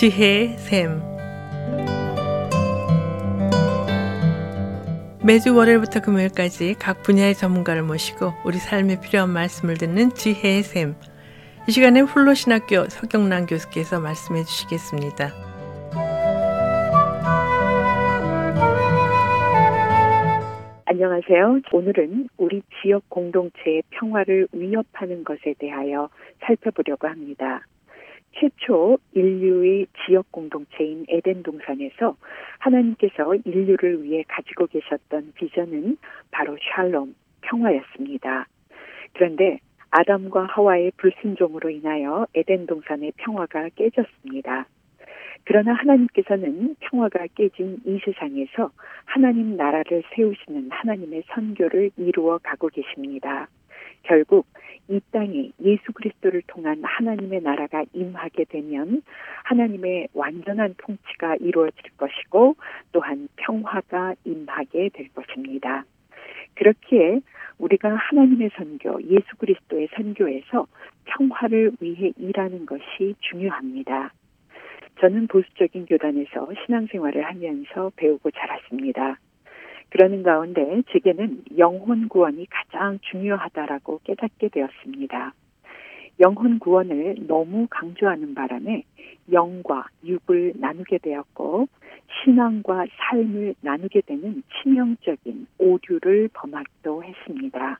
지혜의 샘 매주 월요일부터 금요일까지 각 분야의 전문가를 모시고 우리 삶에 필요한 말씀을 듣는 지혜의 샘. 이 시간에 훌로신학교 서경란 교수께서 말씀해 주시겠습니다. 안녕하세요. 오늘은 우리 지역 공동체의 평화를 위협하는 것에 대하여 살펴보려고 합니다. 최초 인류의 지역 공동체인 에덴 동산에서 하나님께서 인류를 위해 가지고 계셨던 비전은 바로 샬롬, 평화였습니다. 그런데 아담과 하와의 불순종으로 인하여 에덴 동산의 평화가 깨졌습니다. 그러나 하나님께서는 평화가 깨진 이 세상에서 하나님 나라를 세우시는 하나님의 선교를 이루어 가고 계십니다. 결국 이 땅에 예수 그리스도를 통한 하나님의 나라가 임하게 되면 하나님의 완전한 통치가 이루어질 것이고 또한 평화가 임하게 될 것입니다. 그렇기에 우리가 하나님의 선교, 예수 그리스도의 선교에서 평화를 위해 일하는 것이 중요합니다. 저는 보수적인 교단에서 신앙생활을 하면서 배우고 자랐습니다. 그러는 가운데 제게는 영혼 구원이 가장 중요하다라고 깨닫게 되었습니다. 영혼 구원을 너무 강조하는 바람에 영과 육을 나누게 되었고 신앙과 삶을 나누게 되는 치명적인 오류를 범하기도 했습니다.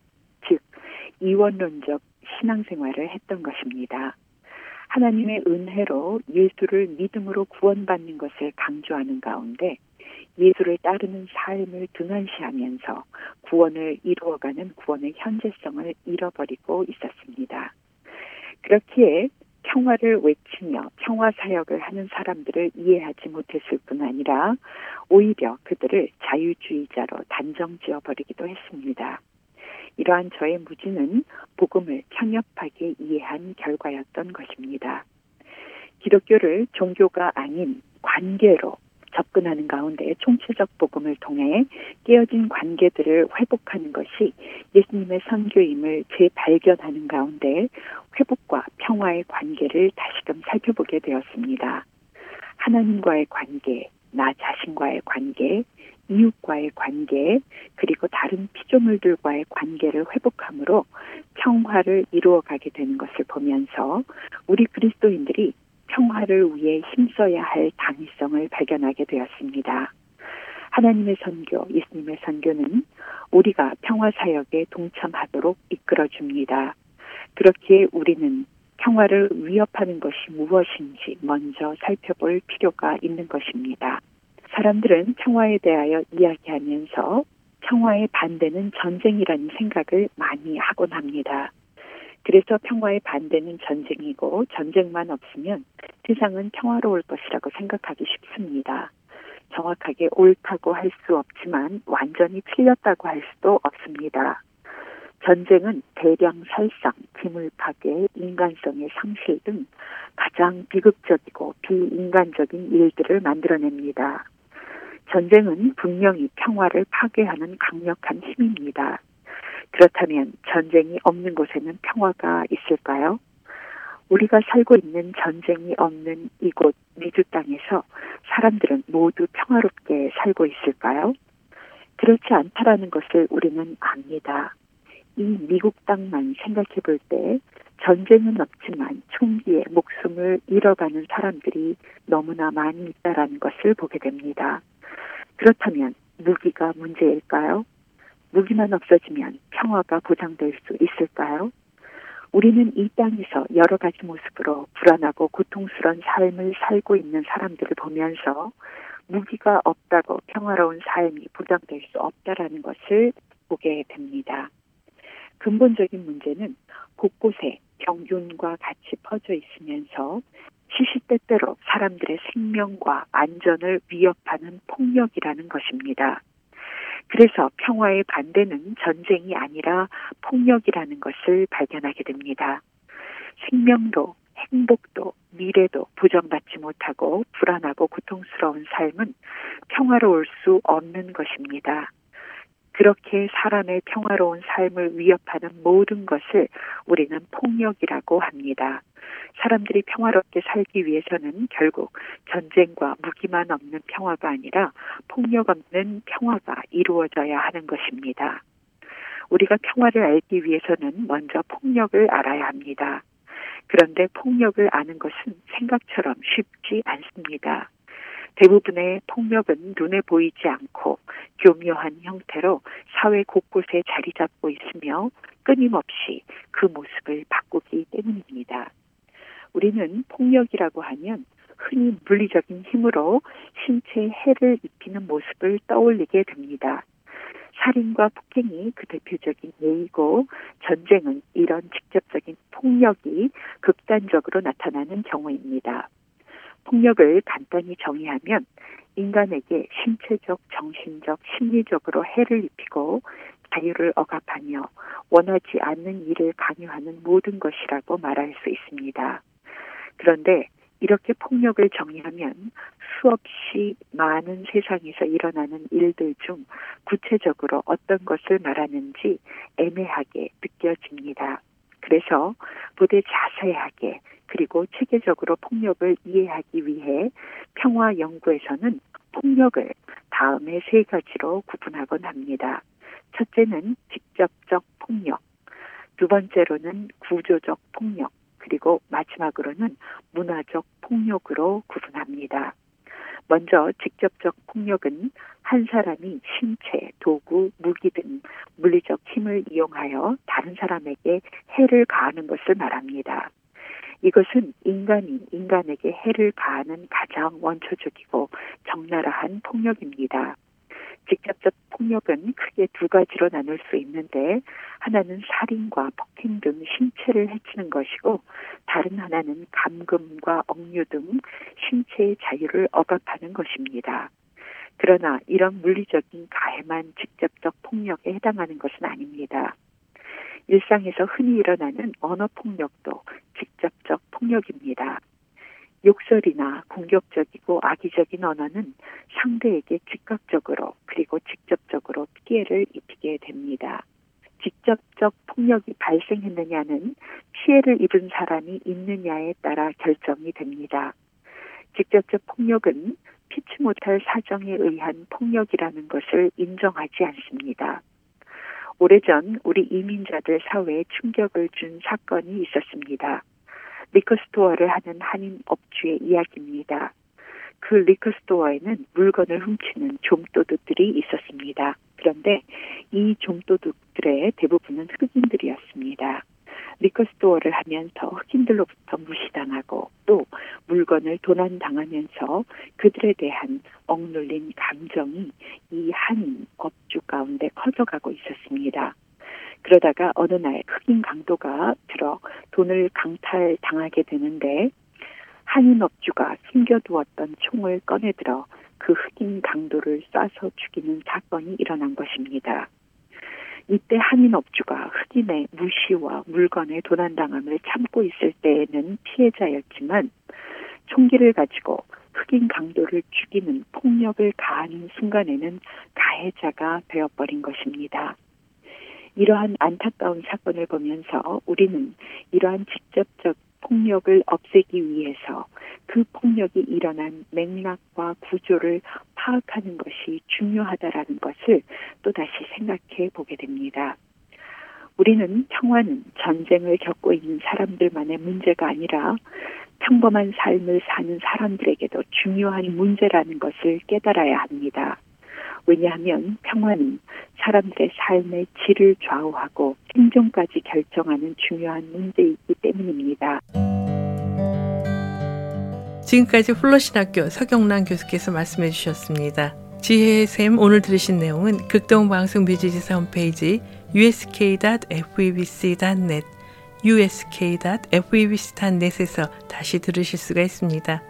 즉 이원론적 신앙생활을 했던 것입니다. 하나님의 은혜로 예수를 믿음으로 구원받는 것을 강조하는 가운데 예수를 따르는 삶을 등한시하면서 구원을 이루어가는 구원의 현재성을 잃어버리고 있었습니다. 그렇기에 평화를 외치며 평화 사역을 하는 사람들을 이해하지 못했을 뿐 아니라 오히려 그들을 자유주의자로 단정 지어버리기도 했습니다. 이러한 저의 무지는 복음을 편협하게 이해한 결과였던 것입니다. 기독교를 종교가 아닌 관계로 접근하는 가운데 총체적 복음을 통해 깨어진 관계들을 회복하는 것이 예수님의 선교임을 재발견하는 가운데 회복과 평화의 관계를 다시금 살펴보게 되었습니다. 하나님과의 관계, 나 자신과의 관계, 이웃과의 관계, 그리고 다른 피조물들과의 관계를 회복함으로 평화를 이루어가게 되는 것을 보면서 우리 그리스도인들이 평화를 위해 힘써야 할 당위성을 발견하게 되었습니다. 하나님의 선교, 예수님의 선교는 우리가 평화 사역에 동참하도록 이끌어 줍니다. 그렇기에 우리는 평화를 위협하는 것이 무엇인지 먼저 살펴볼 필요가 있는 것입니다. 사람들은 평화에 대하여 이야기하면서 평화의 반대는 전쟁이라는 생각을 많이 하곤 합니다. 그래서 평화의 반대는 전쟁이고 전쟁만 없으면 세상은 평화로울 것이라고 생각하기 쉽습니다. 정확하게 옳다고 할 수 없지만 완전히 틀렸다고 할 수도 없습니다. 전쟁은 대량 살상, 기물 파괴, 인간성의 상실 등 가장 비극적이고 비인간적인 일들을 만들어냅니다. 전쟁은 분명히 평화를 파괴하는 강력한 힘입니다. 그렇다면 전쟁이 없는 곳에는 평화가 있을까요? 우리가 살고 있는 전쟁이 없는 이곳 미주 땅에서 사람들은 모두 평화롭게 살고 있을까요? 그렇지 않다라는 것을 우리는 압니다. 이 미국 땅만 생각해 볼 때 전쟁은 없지만 총기에 목숨을 잃어가는 사람들이 너무나 많이 있다라는 것을 보게 됩니다. 그렇다면 무기가 문제일까요? 무기만 없어지면 평화가 보장될 수 있을까요? 우리는 이 땅에서 여러 가지 모습으로 불안하고 고통스러운 삶을 살고 있는 사람들을 보면서 무기가 없다고 평화로운 삶이 보장될 수 없다라는 것을 보게 됩니다. 근본적인 문제는 곳곳에 병균과 같이 퍼져 있으면서 시시때때로 사람들의 생명과 안전을 위협하는 폭력이라는 것입니다. 그래서 평화의 반대는 전쟁이 아니라 폭력이라는 것을 발견하게 됩니다. 생명도 행복도 미래도 보장받지 못하고 불안하고 고통스러운 삶은 평화로울 수 없는 것입니다. 그렇게 사람의 평화로운 삶을 위협하는 모든 것을 우리는 폭력이라고 합니다. 사람들이 평화롭게 살기 위해서는 결국 전쟁과 무기만 없는 평화가 아니라 폭력 없는 평화가 이루어져야 하는 것입니다. 우리가 평화를 알기 위해서는 먼저 폭력을 알아야 합니다. 그런데 폭력을 아는 것은 생각처럼 쉽지 않습니다. 대부분의 폭력은 눈에 보이지 않고 교묘한 형태로 사회 곳곳에 자리 잡고 있으며 끊임없이 그 모습을 바꾸기 때문입니다. 우리는 폭력이라고 하면 흔히 물리적인 힘으로 신체에 해를 입히는 모습을 떠올리게 됩니다. 살인과 폭행이 그 대표적인 예이고 전쟁은 이런 직접적인 폭력이 극단적으로 나타나는 경우입니다. 폭력을 간단히 정의하면 인간에게 신체적, 정신적, 심리적으로 해를 입히고 자유를 억압하며 원하지 않는 일을 강요하는 모든 것이라고 말할 수 있습니다. 그런데 이렇게 폭력을 정의하면 수없이 많은 세상에서 일어나는 일들 중 구체적으로 어떤 것을 말하는지 애매하게 느껴집니다. 그래서 보다 자세하게 그리고 체계적으로 폭력을 이해하기 위해 평화 연구에서는 폭력을 다음에 세 가지로 구분하곤 합니다. 첫째는 직접적 폭력, 두 번째로는 구조적 폭력, 그리고 마지막으로는 문화적 폭력으로 구분합니다. 먼저 직접적 폭력은 한 사람이 신체, 도구, 무기 등 물리적 힘을 이용하여 다른 사람에게 해를 가하는 것을 말합니다. 이것은 인간이 인간에게 해를 가하는 가장 원초적이고 적나라한 폭력입니다. 폭력은 크게 두 가지로 나눌 수 있는데 하나는 살인과 폭행 등 신체를 해치는 것이고 다른 하나는 감금과 억류 등 신체의 자유를 억압하는 것입니다. 그러나 이런 물리적인 가해만 직접적 폭력에 해당하는 것은 아닙니다. 일상에서 흔히 일어나는 언어 폭력도 직접적 폭력입니다. 욕설이나 공격적이고 악의적인 언어는 상대에게 즉각적으로 그리고 직접적으로 피해를 입히게 됩니다. 직접적 폭력이 발생했느냐는 피해를 입은 사람이 있느냐에 따라 결정이 됩니다. 직접적 폭력은 피치 못할 사정에 의한 폭력이라는 것을 인정하지 않습니다. 오래전 우리 이민자들 사회에 충격을 준 사건이 있었습니다. liquor store를 하는 한인 업주의 이야기입니다. 그 liquor store에는 물건을 훔치는 좀도둑들이 있었습니다. 그런데 이 좀도둑들의 대부분은 흑인들이었습니다. liquor store를 하면서 흑인들로부터 무시당하고 또 물건을 도난당하면서 그들에 대한 억눌린 감정이 이 한인 업주 가운데 커져가고 있었습니다. 그러다가 어느 날 흑인 강도가 들어 돈을 강탈당하게 되는데 한인 업주가 숨겨두었던 총을 꺼내들어 그 흑인 강도를 쏴서 죽이는 사건이 일어난 것입니다. 이때 한인 업주가 흑인의 무시와 물건의 도난당함을 참고 있을 때에는 피해자였지만 총기를 가지고 흑인 강도를 죽이는 폭력을 가하는 순간에는 가해자가 되어버린 것입니다. 이러한 안타까운 사건을 보면서 우리는 이러한 직접적 폭력을 없애기 위해서 그 폭력이 일어난 맥락과 구조를 파악하는 것이 중요하다라는 것을 또다시 생각해 보게 됩니다. 우리는 평화는 전쟁을 겪고 있는 사람들만의 문제가 아니라 평범한 삶을 사는 사람들에게도 중요한 문제라는 것을 깨달아야 합니다. 왜냐하면 평화는 사람들의 삶의 질을 좌우하고 생존까지 결정하는 중요한 문제이기 때문입니다. 지금까지 훌러신학교 서경란 교수께서 말씀해 주셨습니다. 지혜의 샘 오늘 들으신 내용은 극동방송 뮤지지사 홈페이지 usk.febc.net usk.febc.net에서 다시 들으실 수가 있습니다.